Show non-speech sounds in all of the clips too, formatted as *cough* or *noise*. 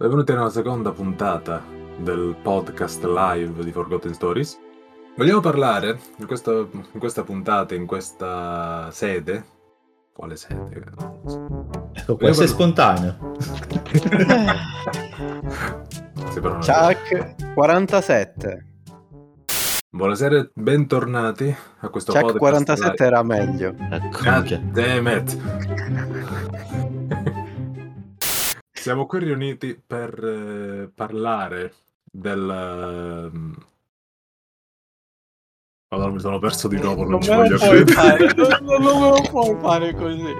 Benvenuti nella seconda puntata del podcast live di Forgotten Stories. Vogliamo parlare in questa, in questa puntata, in questa sede. Quale sede? Non so. Ecco, questo è spontaneo. *laughs* Sì, Chuck 47. Buonasera bentornati a questo Chuck podcast 47 era meglio. Ecco, God damn it. Siamo qui riuniti per eh, parlare del... ehm, Allora mi sono perso di nuovo, non, Non ci me voglio lo puoi credere. fare, non, non me lo puoi fare così.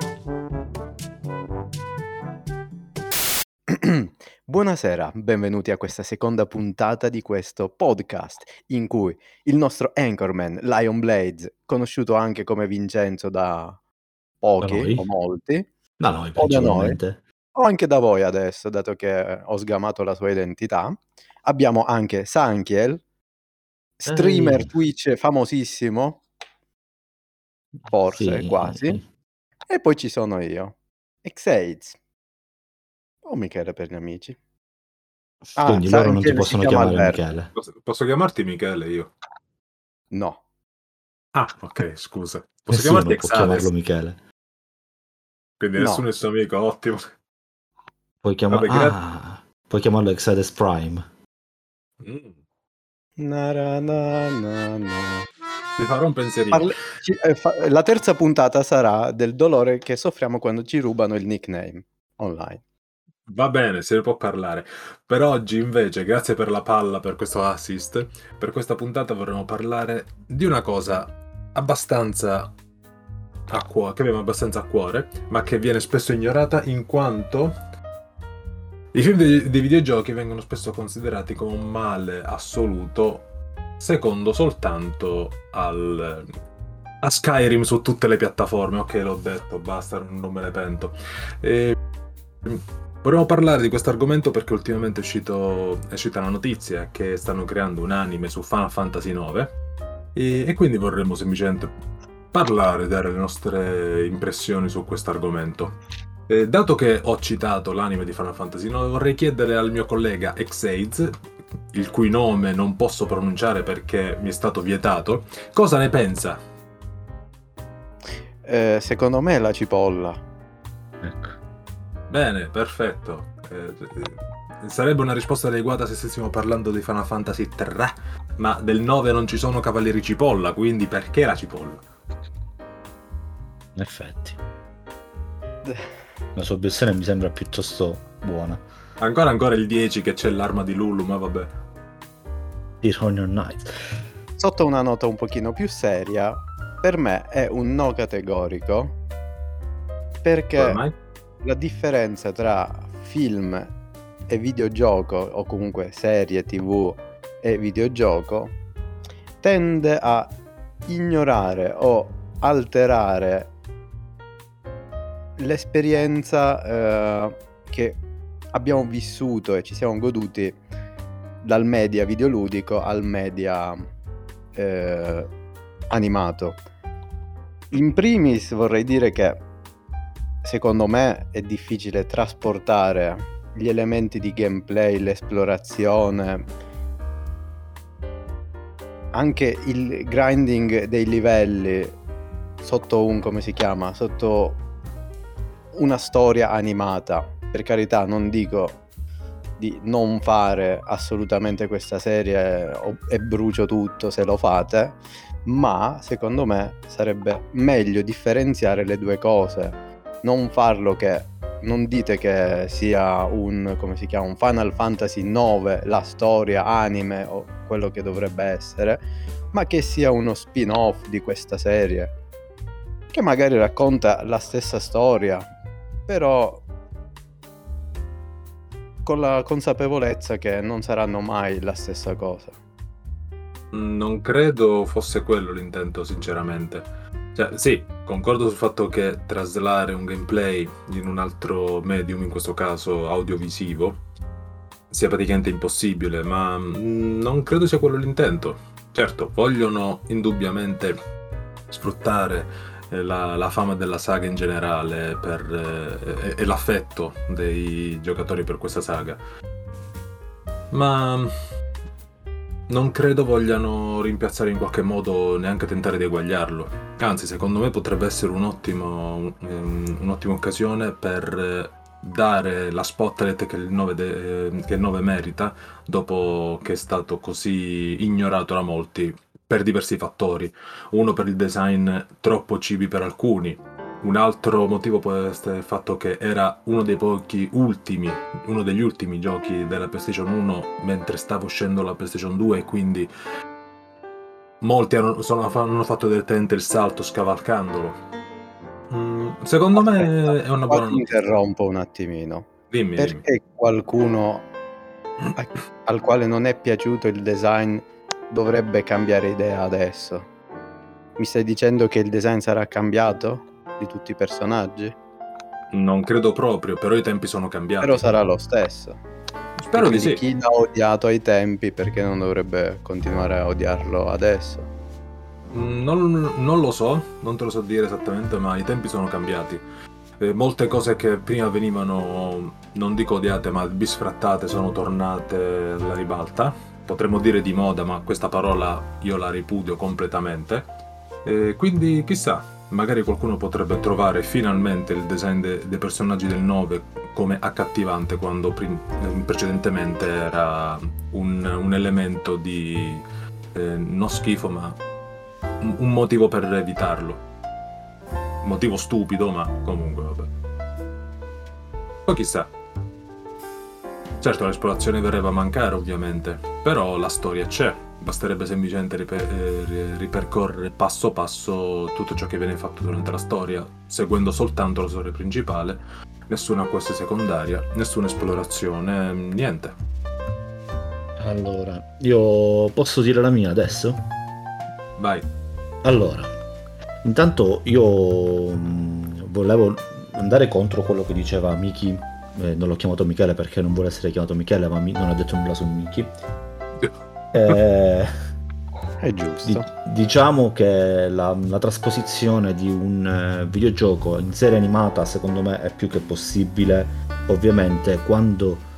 *clears throat* Buonasera, benvenuti a questa seconda puntata di questo podcast in cui il nostro anchorman Lion Blades, conosciuto anche come Vincenzo da pochi Da noi? o molti, Da noi O da noi. principalmente. O anche da voi adesso, dato che ho sgamato la sua identità. Abbiamo anche Sankiel, streamer Ehi. Twitch famosissimo, forse Sì, quasi, sì. e poi ci sono io, Xaids, o Michele per gli amici. Ah, Quindi loro non ti possono chiama chiamare Alberto. Michele. Posso, posso chiamarti Michele io? No, Ah, ok, scusa. Posso Nessuno chiamarti può Xades? chiamarlo Michele. Quindi No. nessuno è suo amico, ottimo. Puoi, chiama- Vabbè, gra- ah, puoi chiamarlo Exades Prime. Mm. Na ra na na na. Ti farò un pensierino. Parle- ci- eh, fa- la terza puntata sarà del dolore che soffriamo quando ci rubano il nickname online. Va bene, se ne può parlare. Per oggi, invece, grazie per la palla, per questo assist. Per questa puntata vorremmo parlare di una cosa abbastanza a cuore, che abbiamo abbastanza a cuore, ma che viene spesso ignorata in quanto i film dei, videogiochi vengono spesso considerati come un male assoluto, secondo soltanto al, a Skyrim su tutte le piattaforme. Ok, l'ho detto, basta, non me ne pento. E, Vorremmo parlare di questo argomento perché ultimamente è, uscito, è uscita la notizia che stanno creando un anime su Final Fantasy IX e, e quindi vorremmo semplicemente parlare, dare le nostre impressioni su questo argomento. Eh, dato che ho citato l'anime di Final Fantasy IX, vorrei chiedere al mio collega Xaids, il cui nome non posso pronunciare perché mi è stato vietato, cosa ne pensa? Eh, secondo me è la cipolla. Ecco. Bene, perfetto. Eh, eh, sarebbe una risposta adeguata se stessimo parlando di Final Fantasy 3, ma del 9 non ci sono cavalieri cipolla, quindi perché la cipolla? In effetti. *laughs* La sua obiezione mi sembra piuttosto buona. Ancora ancora il 10 che c'è l'arma di Lulu, ma vabbè. Dear on your night. Sotto una nota un pochino più seria, per me è un no categorico perché Ormai? la differenza tra film e videogioco o comunque serie tv e videogioco tende a ignorare o alterare l'esperienza eh, che abbiamo vissuto e ci siamo goduti dal media videoludico al media eh, animato. In primis vorrei dire che secondo me è difficile trasportare gli elementi di gameplay, l'esplorazione, anche il grinding dei livelli sotto un come si chiama? Sotto una storia animata. Per carità, non dico di non fare assolutamente questa serie o- e brucio tutto se lo fate, ma secondo me sarebbe meglio differenziare le due cose. Non farlo che non dite che sia un come si chiama un Final Fantasy 9 la storia anime o quello che dovrebbe essere, ma che sia uno spin-off di questa serie che magari racconta la stessa storia, però con la consapevolezza che non saranno mai la stessa cosa. Non credo fosse quello l'intento, sinceramente. Cioè, sì, concordo sul fatto che traslare un gameplay in un altro medium, in questo caso audiovisivo, sia praticamente impossibile, ma mm, non credo sia quello l'intento. Certo, vogliono indubbiamente sfruttare la, la fama della saga in generale per, eh, e, e l'affetto dei giocatori per questa saga. Ma non credo vogliano rimpiazzare in qualche modo neanche tentare di eguagliarlo. Anzi, secondo me potrebbe essere un ottimo, um, un'ottima occasione per dare la spotlight che il, 9 de- che il 9 merita dopo che è stato così ignorato da molti per diversi fattori. Uno per il design troppo cibi per alcuni, un altro motivo può essere il fatto che era uno dei pochi ultimi, uno degli ultimi giochi della PlayStation 1 mentre stava uscendo la PlayStation 2 e quindi molti hanno, sono, hanno fatto direttamente il salto scavalcandolo. Mm, secondo me è una buona notizia. interrompo un attimino. Dimmi. Perché dimmi. qualcuno al quale non è piaciuto il design dovrebbe cambiare idea adesso? Mi stai dicendo che il design sarà cambiato? di tutti i personaggi? Non credo proprio, però i tempi sono cambiati. Però sarà lo stesso. Spero di sì. Chi l'ha odiato ai tempi perché non dovrebbe continuare a odiarlo adesso? Mm, non, non lo so, non te lo so dire esattamente, ma i tempi sono cambiati. Eh, molte cose che prima venivano, non dico odiate, ma bisfrattate sono tornate alla ribalta. Potremmo dire di moda, ma questa parola io la ripudio completamente. Eh, quindi chissà, magari qualcuno potrebbe trovare finalmente il design de- dei personaggi del 9 come accattivante quando pre- precedentemente era un, un elemento di eh, non schifo ma un, un, motivo per evitarlo. Motivo stupido ma comunque vabbè. Poi chissà certo l'esplorazione verrebbe a mancare ovviamente però la storia c'è basterebbe semplicemente riper- eh, ripercorrere passo passo tutto ciò che viene fatto durante la storia, seguendo soltanto la storia principale, nessuna quest secondaria, nessuna esplorazione, niente. Allora, io posso dire la mia adesso? Vai. Allora, intanto io mh, volevo andare contro quello che diceva Miki, eh, non l'ho chiamato Michele perché non vuole essere chiamato Michele, ma mi- non ha detto nulla su Miki. Eh, *laughs* è giusto. Di, diciamo che la, la, trasposizione di un eh, videogioco in serie animata secondo me è più che possibile. Ovviamente quando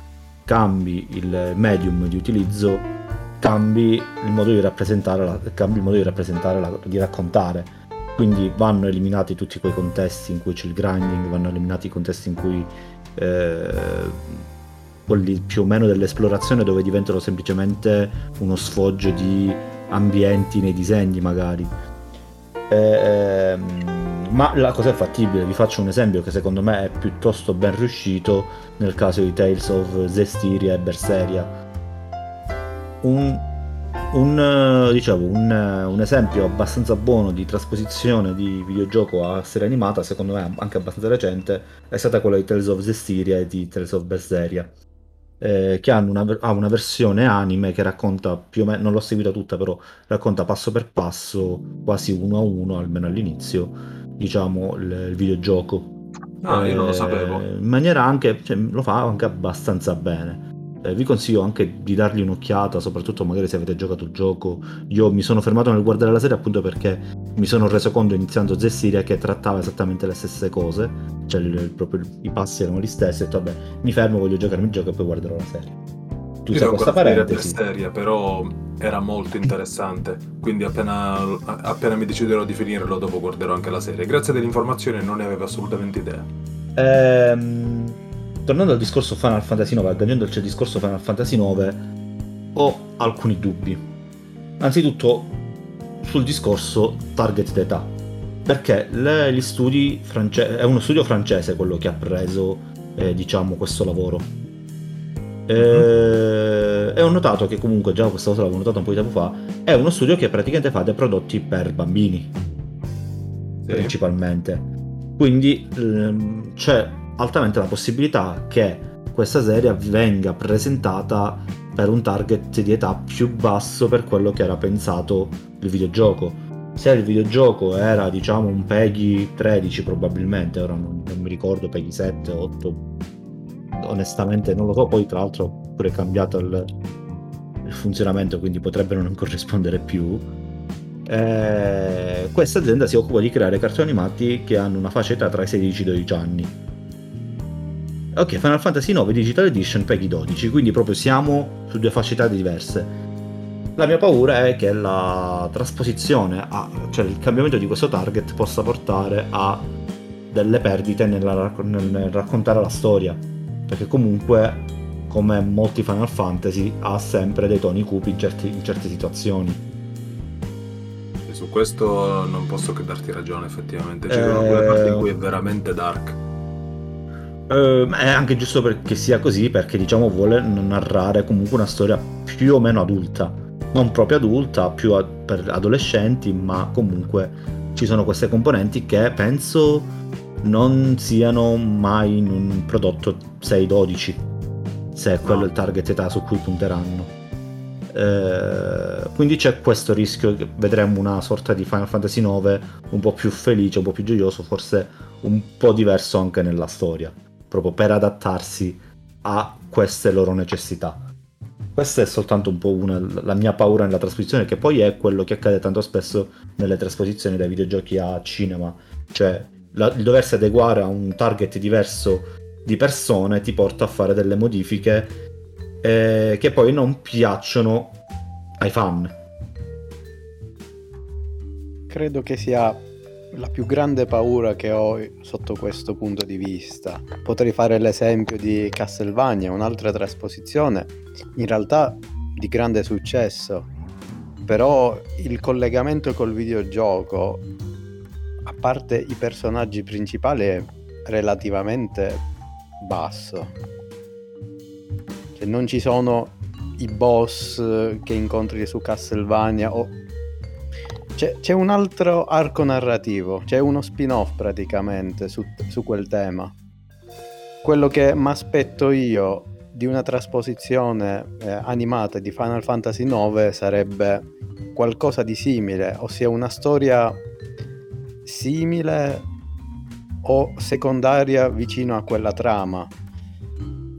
cambi il medium di utilizzo cambi il modo di rappresentare, la, cambi il modo di, rappresentare la, di raccontare. Quindi vanno eliminati tutti quei contesti in cui c'è il grinding, vanno eliminati i contesti in cui eh, più o meno dell'esplorazione dove diventano semplicemente uno sfoggio di ambienti nei disegni magari. Ehm, ma la cosa è fattibile, vi faccio un esempio che secondo me è piuttosto ben riuscito nel caso di Tales of Zestiria e Berseria. Un, un, diciamo, un, un, esempio abbastanza buono di trasposizione di videogioco a serie animata, secondo me anche abbastanza recente, è stata quella di Tales of Zestiria e di Tales of Berseria eh, che hanno una, ha una versione anime che racconta più o meno, non l'ho seguita tutta, però racconta passo per passo, quasi uno a uno, almeno all'inizio, diciamo, il, il videogioco. Ah, eh, io non lo sapevo. In maniera anche, cioè, lo fa anche abbastanza bene. Eh, vi consiglio anche di dargli un'occhiata, soprattutto magari se avete giocato il gioco. Io mi sono fermato nel guardare la serie appunto perché mi sono reso conto iniziando Zessiria che trattava esattamente le stesse cose, cioè il, proprio, i passi erano gli stessi, e ho detto vabbè mi fermo, voglio giocarmi il gioco e poi guarderò la serie. Tu Io questa parentesi? Serie, però era molto interessante, quindi appena, appena mi deciderò di finirlo dopo guarderò anche la serie. Grazie dell'informazione non ne avevo assolutamente idea. Ehm tornando al discorso Final Fantasy IX, agganciando il discorso Final Fantasy IX, ho alcuni dubbi. Anzitutto sul discorso target d'età, perché le, gli studi francesi, è uno studio francese quello che ha preso, eh, diciamo, questo lavoro. E, e, ho notato che comunque già questa cosa l'avevo notato un po' di tempo fa, è uno studio che praticamente fa dei prodotti per bambini, sì. principalmente. Quindi ehm, c'è altamente la possibilità che questa serie venga presentata per un target di età più basso per quello che era pensato il videogioco. Se il videogioco era diciamo un Peggy 13 probabilmente, ora non, non mi ricordo, Peggy 7, 8, onestamente non lo so, poi tra l'altro ho pure cambiato il, il funzionamento quindi potrebbe non *laughs* corrispondere più. Eh, questa azienda si occupa di creare cartoni animati che hanno una fascia età tra i 16 e i 12 anni. Ok, Final Fantasy 9 Digital Edition Peggy 12, quindi proprio siamo su due fasce età diverse. La mia paura è che la trasposizione, a, cioè il cambiamento di questo target possa portare a delle perdite nella, nel raccontare la storia, perché comunque, come molti Final Fantasy, ha sempre dei toni cupi in, certi, in certe situazioni su questo non posso che darti ragione, effettivamente. Ci sono quelle parti in cui è veramente dark. Uh, è anche giusto perché sia così, perché diciamo vuole narrare comunque una storia più o meno adulta. Non proprio adulta, più a- per adolescenti, ma comunque ci sono queste componenti che penso non siano mai in un prodotto 6-12, se è quello no. il target età su cui punteranno. Eh, quindi c'è questo rischio che vedremo una sorta di Final Fantasy IX un po' più felice, un po' più gioioso, forse un po' diverso anche nella storia, proprio per adattarsi a queste loro necessità. Questa è soltanto un po' una, la mia paura nella trasposizione, che poi è quello che accade tanto spesso nelle trasposizioni dai videogiochi a cinema, cioè la, il doversi adeguare a un target diverso di persone ti porta a fare delle modifiche eh, che poi non piacciono ai fan. Credo che sia la più grande paura che ho sotto questo punto di vista. Potrei fare l'esempio di Castlevania, un'altra trasposizione, in realtà di grande successo, però il collegamento col videogioco, a parte i personaggi principali, è relativamente basso cioè, non ci sono i boss che incontri su Castlevania o... c'è, c'è, un altro arco narrativo, c'è uno spin-off praticamente su, su quel tema. Quello che mi aspetto io di una trasposizione eh, animata di Final Fantasy IX sarebbe qualcosa di simile, ossia una storia simile o secondaria vicino a quella trama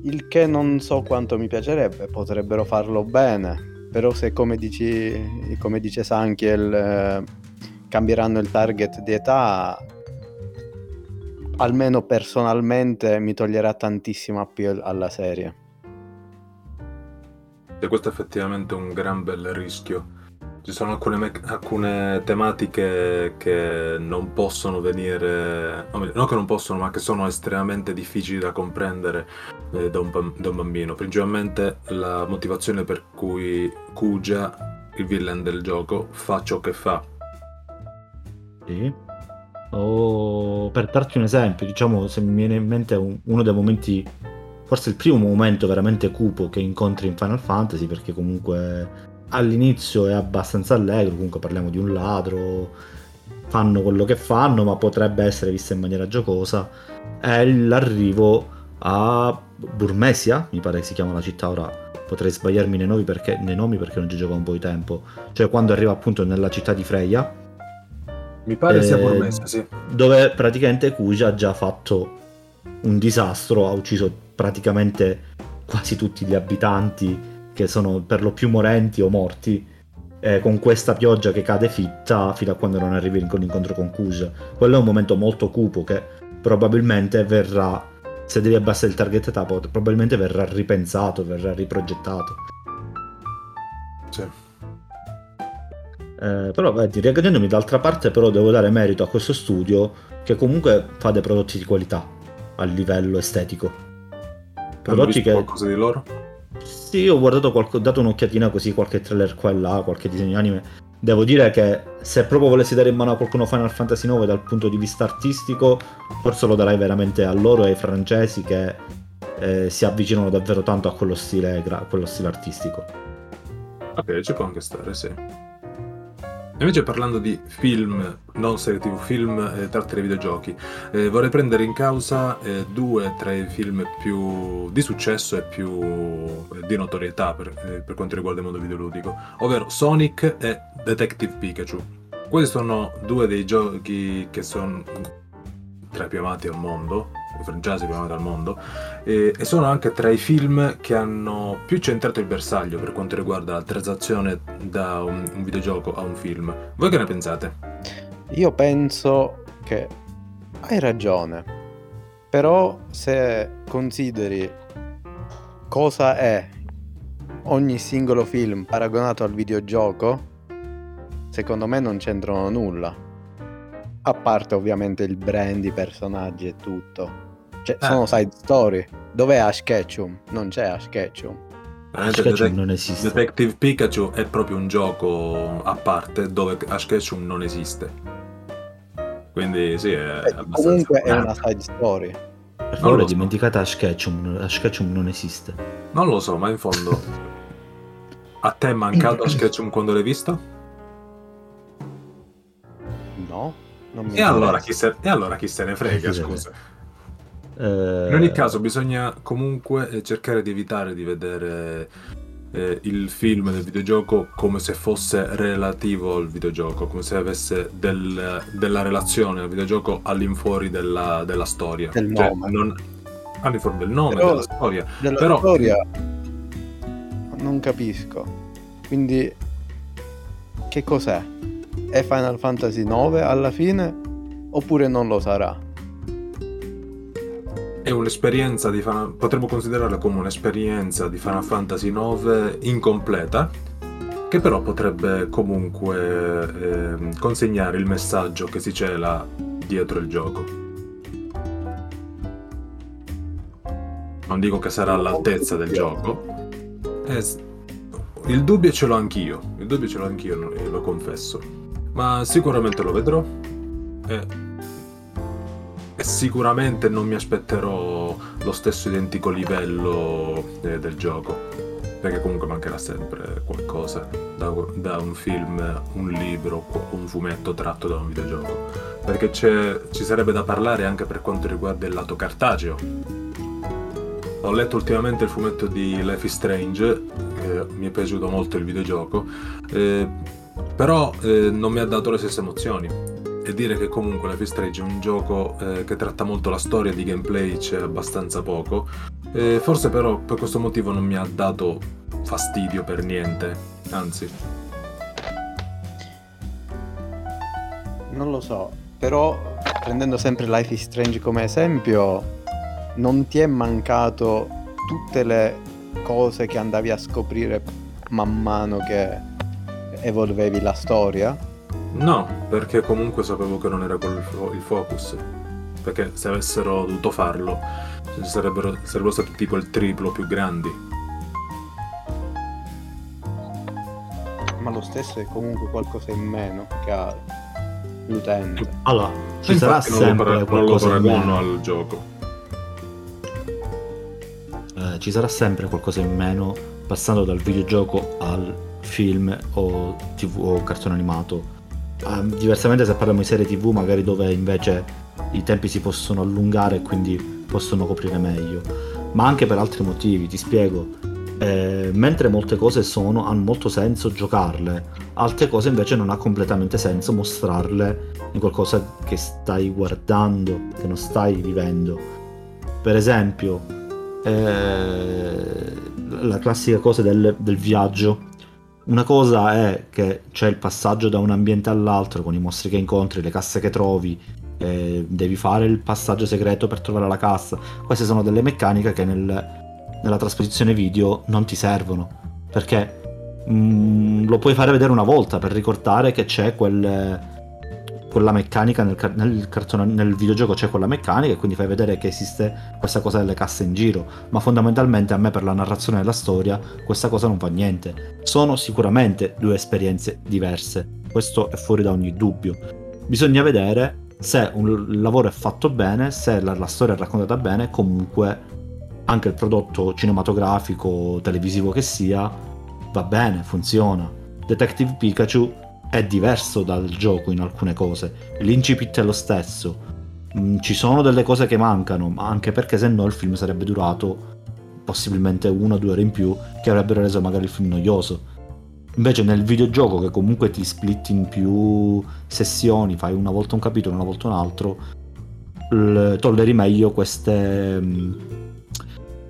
il che non so quanto mi piacerebbe, potrebbero farlo bene, però se come, dici, come dice Sankiel eh, cambieranno il target di età, almeno personalmente mi toglierà tantissimo appeal alla serie. E questo è effettivamente un gran bel rischio ci sono alcune, me- alcune tematiche che non possono venire, non che non possono, ma che sono estremamente difficili da comprendere eh, da, un, da, un, bambino. Principalmente la motivazione per cui Kuja, il villain del gioco, fa ciò che fa. Sì. O per darti un esempio, diciamo, se mi viene in mente un, uno dei momenti, forse il primo momento veramente cupo che incontri in Final Fantasy, perché comunque all'inizio è abbastanza allegro, comunque parliamo di un ladro, fanno quello che fanno, ma potrebbe essere vista in maniera giocosa, è l'arrivo a Burmesia, mi pare che si chiama la città ora, potrei sbagliarmi nei nomi perché, nei nomi perché non ci gioco un po' di tempo, cioè quando arriva appunto nella città di Freya. Mi pare eh, sia Burmesia, sì. Dove praticamente Kuja ha già fatto un disastro, ha ucciso praticamente quasi tutti gli abitanti che sono per lo più morenti o morti, eh, con questa pioggia che cade fitta fino a quando non arrivi in incontro con Kuja. Quello è un momento molto cupo che probabilmente verrà, se devi abbassare il target età, probabilmente verrà ripensato, verrà riprogettato. Sì. Eh, però vedi, riagganciandomi d'altra parte però devo dare merito a questo studio che comunque fa dei prodotti di qualità a livello estetico. Prodotti che... qualcosa di loro? Sì, ho guardato qualche, ho dato un'occhiatina così, qualche trailer qua e là, qualche disegno anime. Devo dire che se proprio volessi dare in mano a qualcuno Final Fantasy IX dal punto di vista artistico, forse lo darei veramente a loro e ai francesi che eh, si avvicinano davvero tanto a quello stile, a quello stile artistico. Ok, ci può anche stare, sì. Invece parlando di film, non serie tv, film eh, tratti dai videogiochi, eh, vorrei prendere in causa eh, due tra i film più di successo e più eh, di notorietà per, eh, per, quanto riguarda il mondo videoludico, ovvero Sonic e Detective Pikachu. Questi sono due dei giochi che sono tra i più amati al mondo, i franchise più amati al mondo, e, e sono anche tra i film che hanno più centrato il bersaglio per quanto riguarda la transazione da un, un videogioco a un film. Voi che ne pensate? Io penso che hai ragione, però se consideri cosa è ogni singolo film paragonato al videogioco, secondo me non c'entrano nulla. A parte ovviamente il brand, i personaggi e tutto. Cioè, Eh. sono side story. Dov'è Ash Ketchum? Non c'è Ash Ketchum. Veramente Ash Ketchum Detec- non esiste. Detective Pikachu è proprio un gioco a parte dove Ash Ketchum non esiste. Quindi sì, è Eh, abbastanza... comunque è una side story. Per favore so. dimenticate Ash Ketchum, Ash Ketchum non esiste. Non lo so, ma in fondo... A te è mancato Ash Ketchum quando l'hai visto? No? Non mi E allora, se, e allora chi se ne frega, scusa. Eh, In ogni caso bisogna comunque eh, cercare di evitare di vedere eh, il film del videogioco come se fosse relativo al videogioco, come se avesse del- della relazione al videogioco all'infuori della, della storia. Del Cioè, nome. non- all'infuori del nome, Però- della storia. Della Però- storia non capisco. Quindi che cos'è? È Final Fantasy 9 alla fine oppure non lo sarà? È un'esperienza di Final... potremmo considerarla come un'esperienza di Final Fantasy IX incompleta, che però potrebbe comunque ehm, consegnare il messaggio che si cela dietro il gioco. Non dico che sarà all'altezza del gioco. Eh, s- il dubbio ce l'ho anch'io, il dubbio ce l'ho anch'io, eh, lo confesso. Ma sicuramente lo vedrò. E e sicuramente non mi aspetterò lo stesso identico livello eh, del gioco. Perché comunque mancherà sempre qualcosa da, da un film, un libro un fumetto tratto da un videogioco. Perché ci sarebbe da parlare anche per quanto riguarda il lato cartaceo. Ho letto ultimamente il fumetto di Life is Strange, che mi è piaciuto molto il videogioco, eh, però eh, non mi ha dato le stesse emozioni e dire che comunque Life is Strange è un gioco eh, che tratta molto la storia di gameplay c'è abbastanza poco Eh, forse però per questo motivo non mi ha dato fastidio per niente anzi Non lo so, però prendendo sempre Life is Strange come esempio, non ti è mancato tutte le cose che andavi a scoprire man mano che evolvevi la storia? No perché comunque sapevo che non era quello il, fo- il focus perché se avessero dovuto farlo sarebbero, sarebbero stati tipo il triplo più grandi Ma lo stesso è comunque qualcosa in meno che ha l'utente. Allora, ci E sarà infatti non lo sempre para- non lo qualcosa in paragono meno. al gioco Eh, ci sarà sempre qualcosa in meno passando dal videogioco al film o tv o cartone animato. Ehm, diversamente se parliamo di serie tv magari dove invece i tempi si possono allungare e quindi possono coprire meglio. Ma anche per altri motivi, ti spiego. Eh, mentre molte cose sono, hanno molto senso giocarle, altre cose invece non ha completamente senso mostrarle in qualcosa che stai guardando, che non stai vivendo. Per esempio, eh, la classica cosa del, del viaggio. Una cosa è che c'è il passaggio da un ambiente all'altro con i mostri che incontri, le casse che trovi, eh, devi fare il passaggio segreto per trovare la cassa. Queste sono delle meccaniche che nel- nella trasposizione video non ti servono perché mm, lo puoi fare vedere una volta per ricordare che c'è quel, quella meccanica nel, nel cartone- nel videogioco c'è quella meccanica e quindi fai vedere che esiste questa cosa delle casse in giro. Ma fondamentalmente a me per la narrazione della storia questa cosa non fa niente. Sono sicuramente due esperienze diverse. Questo è fuori da ogni dubbio. Bisogna vedere se un lavoro è fatto bene se la, la storia è raccontata bene comunque anche il prodotto cinematografico televisivo che sia va bene funziona. Detective Pikachu è diverso dal gioco in alcune cose. L'incipit è lo stesso. Mm, ci sono delle cose che mancano ma anche perché se no il film sarebbe durato possibilmente una o due ore in più che avrebbero reso magari il film noioso. Invece nel videogioco che comunque ti split in più sessioni fai una volta un capitolo una volta un altro l- tolleri meglio queste, mh,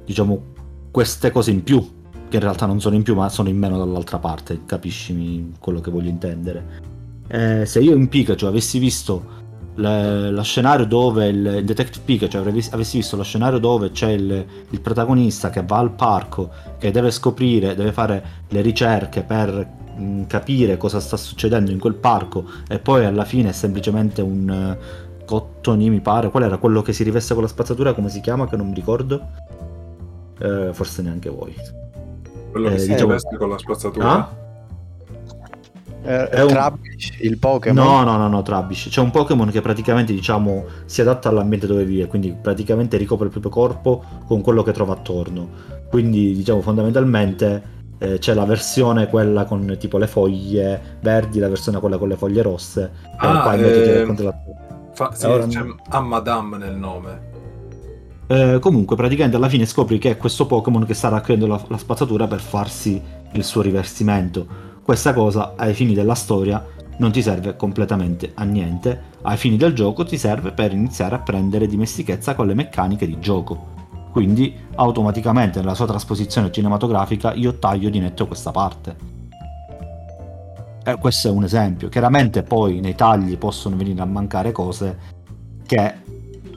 diciamo, queste cose in più, che in realtà non sono in più, ma sono in meno dall'altra parte, capisci quello che voglio intendere. Eh, se io in Pikachu avessi visto le- lo scenario dove il, Detective Pikachu avessi, avessi visto lo scenario dove c'è il, il protagonista che va al parco, che deve scoprire, deve fare le ricerche per mh, capire cosa sta succedendo in quel parco e poi alla fine è semplicemente un eh, Cottoni mi pare, qual era quello che si riveste con la spazzatura, come si chiama che non mi ricordo? Eh, forse neanche voi. Quello che Eh, si diciamo- con la spazzatura. Ah? Eh, È un- Trubbish, il Pokémon. No, no, no, no, Trubbish. C'è un Pokémon che praticamente, diciamo, si adatta all'ambiente dove vive, quindi praticamente ricopre il proprio corpo con quello che trova attorno. Quindi, diciamo, fondamentalmente eh, c'è la versione quella con tipo le foglie verdi, la versione quella con le foglie rosse. e Ah, qua invece ti eh, racconta la- Fa- sì, Ora c'è non- a Madame nel nome. Eh, comunque, praticamente alla fine scopri che è questo Pokémon che sta raccogliendo la, la spazzatura per farsi il suo rivestimento. Questa cosa, ai fini della storia, non ti serve completamente a niente. Ai fini del gioco ti serve per iniziare a prendere dimestichezza con le meccaniche di gioco. Quindi, automaticamente, nella sua trasposizione cinematografica, io taglio di netto questa parte. E questo è un esempio. Chiaramente, poi nei tagli possono venire a mancare cose che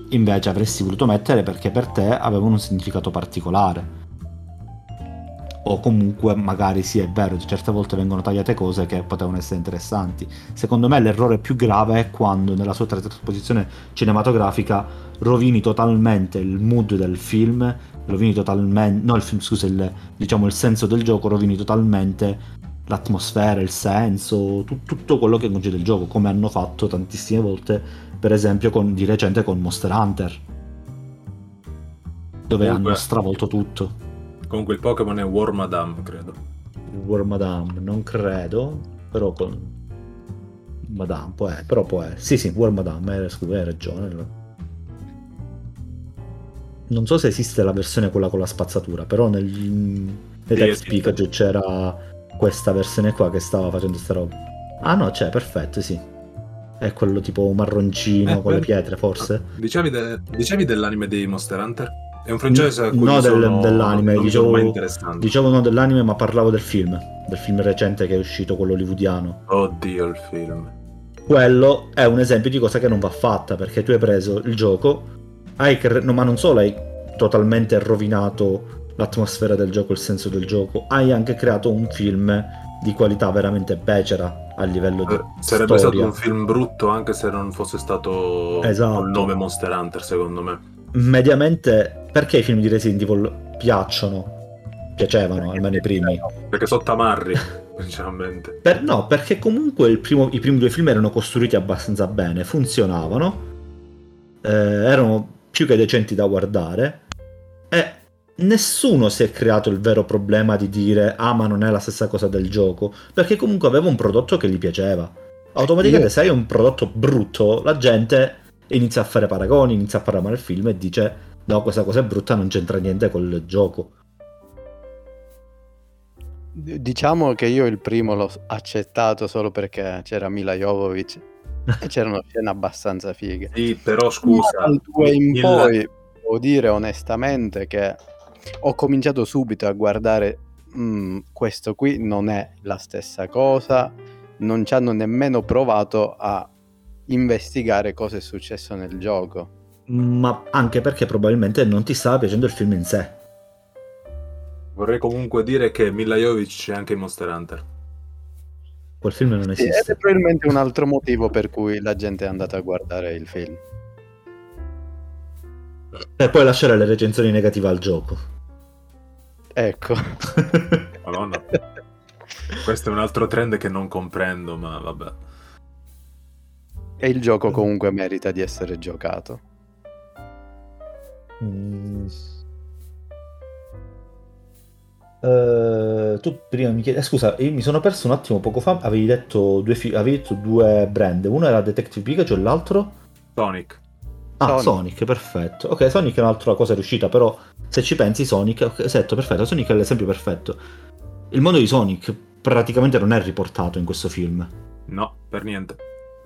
invece avresti voluto mettere perché per te avevano un significato particolare. O comunque magari sì è vero, certe volte vengono tagliate cose che potevano essere interessanti. Secondo me l'errore più grave è quando nella sua trasposizione cinematografica rovini totalmente il mood del film, rovini totalmente, no il film scusa, il, diciamo il senso del gioco, rovini totalmente l'atmosfera, il senso, tu- tutto quello che concede il gioco, come hanno fatto tantissime volte per esempio con- di recente con Monster Hunter dove Comunque- hanno stravolto tutto. Comunque il Pokémon è War Madame, credo. War Madame non credo però con Madame può essere però può essere. Sì sì War Madame hai, ragione. Non so se esiste la versione quella con la spazzatura però nel, Sì, text. Pikachu c'era questa versione qua che stava facendo sta roba. Ah no c'è perfetto sì è quello tipo marroncino Eh, con le beh. pietre forse Dicevi, de- dicevi dell'anime dei Monster Hunter? È un francese a cui No, del- sono- dell'anime, dicevo-. Dicevo non dell'anime, ma parlavo del film. Del film recente che è uscito, quello hollywoodiano. Oddio il film. Quello è un esempio di cosa che non va fatta, perché tu hai preso il gioco, hai cre- no, ma non solo hai totalmente rovinato l'atmosfera del gioco, il senso del gioco, hai anche creato un film di qualità veramente becera a livello di Eh, Sarebbe storia. stato un film brutto anche se non fosse stato Esatto. col nome Monster Hunter, secondo me. Mediamente, perché i film di Resident Evil piacciono? Piacevano, almeno i primi. Perché sono tamarri, *laughs* principalmente. Per- no, perché comunque il primo- i primi due film erano costruiti abbastanza bene, funzionavano, eh, erano più che decenti da guardare e nessuno si è creato il vero problema di dire ah ma non è la stessa cosa del gioco, perché comunque aveva un prodotto che gli piaceva. Automaticamente Io- se hai un prodotto brutto, la gente inizia a fare paragoni, inizia a parlare male del film e dice no questa cosa è brutta, non c'entra niente col gioco. Diciamo che io il primo l'ho accettato solo perché c'era Mila Jovovich e *laughs* c'erano scene abbastanza fighe. Sì, però scusa. Dal 2 in il- poi devo dire onestamente che ho cominciato subito a guardare "Mm, questo qui non è la stessa cosa, non ci hanno nemmeno provato a investigare cosa è successo nel gioco. Ma anche perché probabilmente non ti stava piacendo il film in sé. Vorrei comunque dire che Mila Jovovich c'è anche in Monster Hunter. Quel film non Sì, ed è esiste. probabilmente un altro motivo per cui la gente è andata a guardare il film. E poi lasciare le recensioni negative al gioco. Ecco. *laughs* Madonna. *laughs* Questo è un altro trend che non comprendo, ma vabbè. E il gioco comunque merita di essere giocato. Mm. Eh, tu prima mi chiedi, eh, scusa, io mi sono perso un attimo poco fa. Avevi detto due, fi- avevi detto due brand, uno era Detective Pikachu e l'altro? Sonic. Ah, Sonic. Sonic. perfetto. Ok, Sonic è un'altra cosa riuscita, però se ci pensi, Sonic, ok, esatto, perfetto. Sonic è l'esempio perfetto. Il mondo di Sonic praticamente non è riportato in questo film. No, per niente.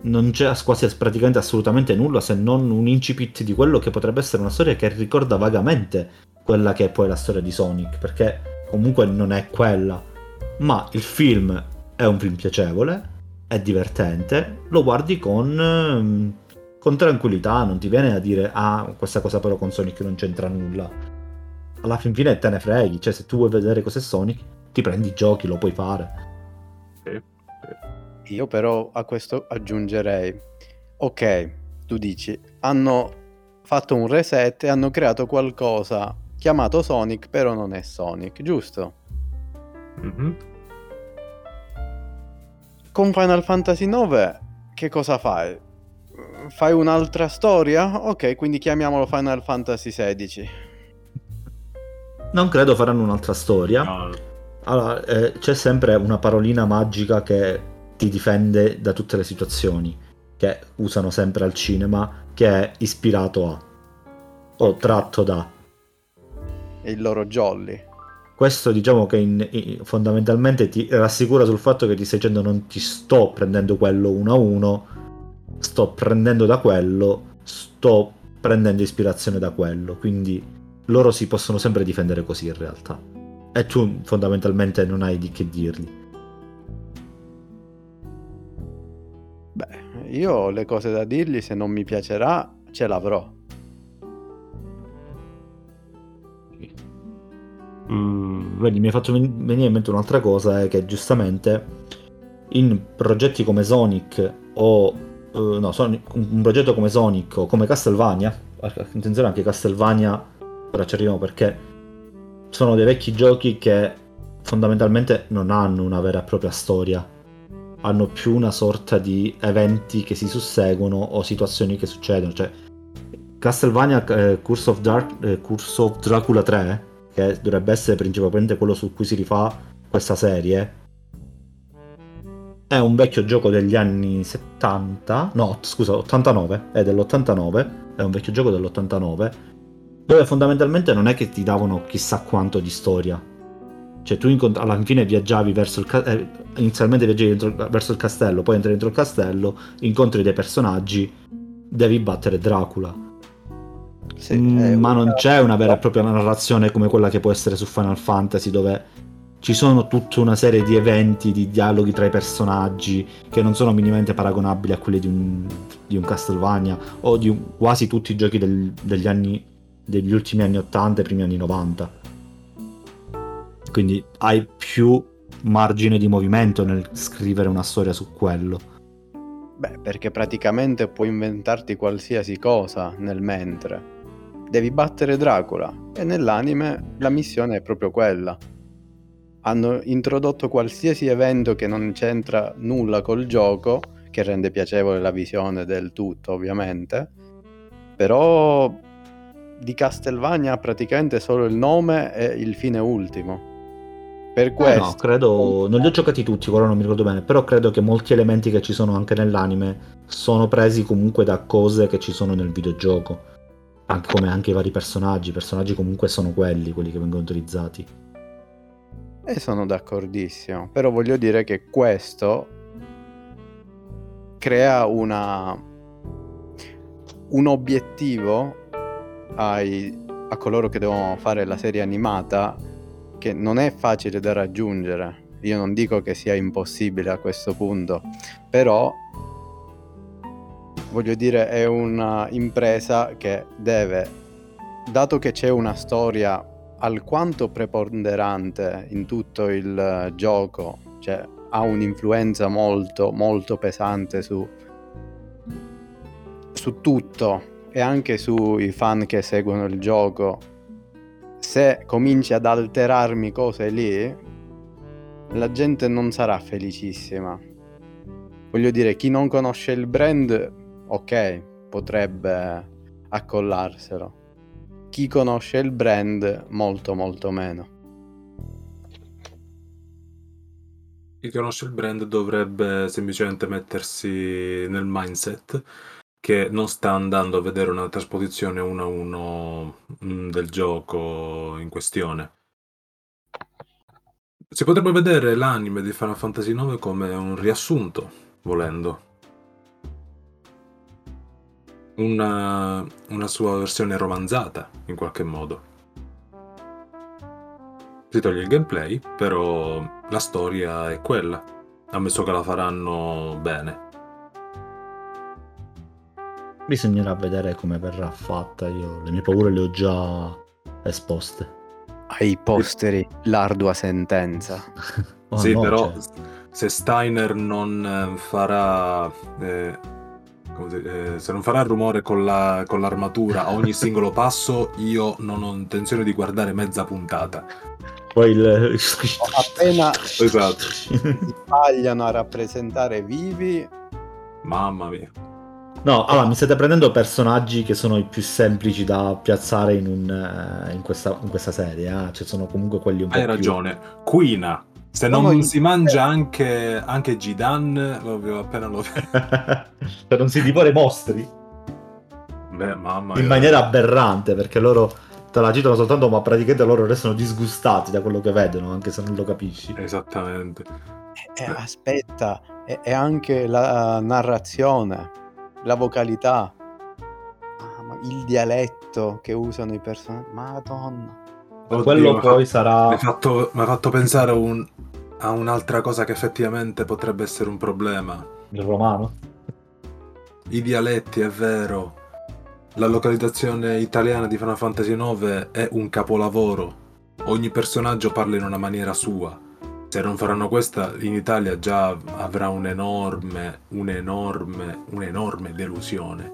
non c'è quasi praticamente assolutamente nulla se non un incipit di quello che potrebbe essere una storia che ricorda vagamente quella che è poi la storia di Sonic, perché comunque non è quella. Ma il film è un film piacevole, è divertente, lo guardi con, ehm, con tranquillità, non ti viene a dire ah questa cosa però con Sonic non c'entra nulla. Alla fin fine te ne freghi, cioè se tu vuoi vedere cos'è Sonic, ti prendi i giochi, lo puoi fare. Sì. Io però a questo aggiungerei, ok, tu dici, hanno fatto un reset e hanno creato qualcosa chiamato Sonic, però non è Sonic, giusto? Mhm. Con Final Fantasy IX che cosa fai? Fai un'altra storia? Ok, quindi chiamiamolo Final Fantasy XVI. Non credo faranno un'altra storia. No, Allora, eh, c'è sempre una parolina magica che ti difende da tutte le situazioni, che usano sempre al cinema, che è ispirato a o tratto da. E il loro Jolly. Questo diciamo che in- in- fondamentalmente ti rassicura sul fatto che ti stai dicendo non ti sto prendendo quello uno a uno, sto prendendo da quello, sto prendendo ispirazione da quello, quindi loro si possono sempre difendere così in realtà. E tu fondamentalmente non hai di che dirgli. Beh, io ho le cose da dirgli, se non mi piacerà ce l'avrò. Mm, vedi, mi hai fatto ven- venire in mente un'altra cosa, è che giustamente in progetti come Sonic o eh, no, un progetto come Sonic o come Castlevania, attenzione anche Castlevania, ora ci arriviamo perché sono dei vecchi giochi che fondamentalmente non hanno una vera e propria storia, hanno più una sorta di eventi che si susseguono o situazioni che succedono, cioè Castlevania eh, Curse, of Dark, eh, Curse of Dracula 3 che dovrebbe essere principalmente quello su cui si rifà questa serie, è un vecchio gioco degli anni 70, no, scusa, 89, è dell'89, è un vecchio gioco dell'89, dove fondamentalmente non è che ti davano chissà quanto di storia. Cioè tu incont- alla fine viaggiavi verso il ca- eh, inizialmente viaggiavi dentro- verso il castello, poi entri dentro il castello, incontri dei personaggi, devi battere Dracula. Sì, Mm, ma non c'è una vera e propria narrazione come quella che può essere su Final Fantasy dove ci sono tutta una serie di eventi, di dialoghi tra i personaggi che non sono minimamente paragonabili a quelli di un, di un Castlevania o di un- quasi tutti i giochi del- degli anni degli ultimi anni 80 e primi anni 90 quindi hai più margine di movimento nel scrivere una storia su quello Beh, perché praticamente puoi inventarti qualsiasi cosa nel mentre. Devi battere Dracula e nell'anime la missione è proprio quella. Hanno introdotto qualsiasi evento che non c'entra nulla col gioco, che rende piacevole la visione del tutto, ovviamente. Però di Castlevania praticamente solo il nome e il fine ultimo. Per Eh questo no, credo. Non li ho giocati tutti, ora non mi ricordo bene. Però credo che molti elementi che ci sono anche nell'anime sono presi comunque da cose che ci sono nel videogioco. Anche come anche i vari personaggi. I personaggi comunque sono quelli, quelli che vengono utilizzati. E sono d'accordissimo, però voglio dire che questo crea una un obiettivo ai- a coloro che devono fare la serie animata che non è facile da raggiungere. Io non dico che sia impossibile a questo punto, però voglio dire è una impresa che deve, dato che c'è una storia alquanto preponderante in tutto il eh, gioco, cioè ha un'influenza molto molto pesante su, su tutto e anche sui fan che seguono il gioco. Se cominci ad alterarmi cose lì, la gente non sarà felicissima. Voglio dire, chi non conosce il brand, ok, potrebbe accollarselo. Chi conosce il brand, molto molto meno. Chi conosce il brand dovrebbe semplicemente mettersi nel mindset che non sta andando a vedere una trasposizione uno a uno mm, del gioco in questione. Si potrebbe vedere l'anime di Final Fantasy IX come un riassunto, volendo. Una, una sua versione romanzata, in qualche modo. Si toglie il gameplay, però la storia è quella. Ammesso che la faranno bene. Bisognerà vedere come verrà fatta. Io le mie paure le ho già esposte. Ai posteri, l'ardua sentenza. *laughs* Oh, sì, no, però cioè, se Steiner non eh, farà... eh, eh, se non farà rumore con, la- con l'armatura a ogni *laughs* singolo passo, io non ho intenzione di guardare mezza puntata. Poi il... Appena *laughs* Esatto. si *laughs* sbagliano a rappresentare vivi, Mamma mia. No, allora mi state prendendo personaggi che sono i più semplici da piazzare in, un, eh, in, questa, in questa serie. eh. Cioè, sono comunque quelli un po' Hai più... ragione. Quina. Se No, non no, si mangia anche, anche Gidan, lo- appena lo per *laughs* non si divora i mostri Beh, mamma in mia. maniera aberrante perché loro te la citano soltanto ma praticamente loro restano disgustati da quello che vedono anche se non lo capisci Esattamente. eh, aspetta, è, è anche la narrazione, la vocalità, ah, il dialetto che usano i personaggi. Madonna. Oddio, quello mi ha poi fatto- sarà Mi ha fatto, fatto pensare a, un- a un'altra cosa che effettivamente potrebbe essere un problema. il romano I dialetti, è vero. La localizzazione italiana di Final Fantasy IX è un capolavoro. Ogni personaggio parla in una maniera sua. Se non faranno questa, in Italia già avrà un'enorme, un'enorme, un'enorme delusione.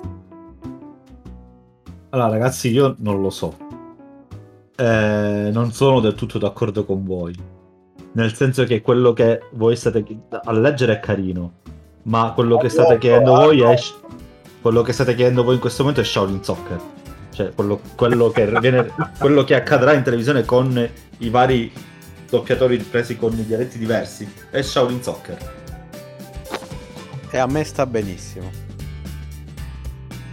allora ragazzi io non lo so Eh, non sono del tutto d'accordo con voi. Nel senso che quello che voi state a leggere è carino ma quello che state Allora, chiedendo voi è quello che state chiedendo voi in questo momento è Shaolin Soccer. Cioè quello, quello che, viene- quello che accadrà in televisione con i vari doppiatori presi con i dialetti diversi è Shaolin Soccer. E a me sta benissimo.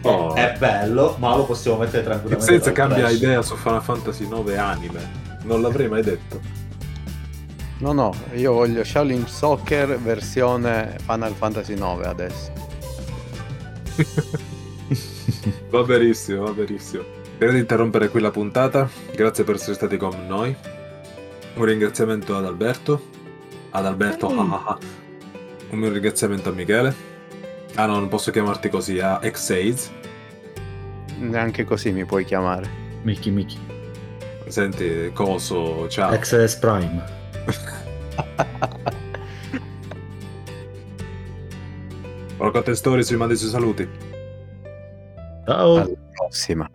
Oh. è bello ma lo possiamo mettere Il tranquillamente senza cambia trash. idea su Final Fantasy 9 anime. Non l'avrei mai detto. No, no, io voglio Shaolin Soccer versione Final Fantasy 9 adesso. *laughs* Va benissimo, va benissimo. Prima di interrompere qui la puntata, grazie per essere stati con noi. Un ringraziamento ad Alberto. Ad Alberto, Mm. ah ah ah. Un mio ringraziamento a Michele. Ah no, non posso chiamarti così, a X-Aids. Neanche così mi puoi chiamare. Mickey Mickey Senti, coso, ciao. XS Prime Porco Stories, vi mandi i suoi saluti. ciao Alla prossima.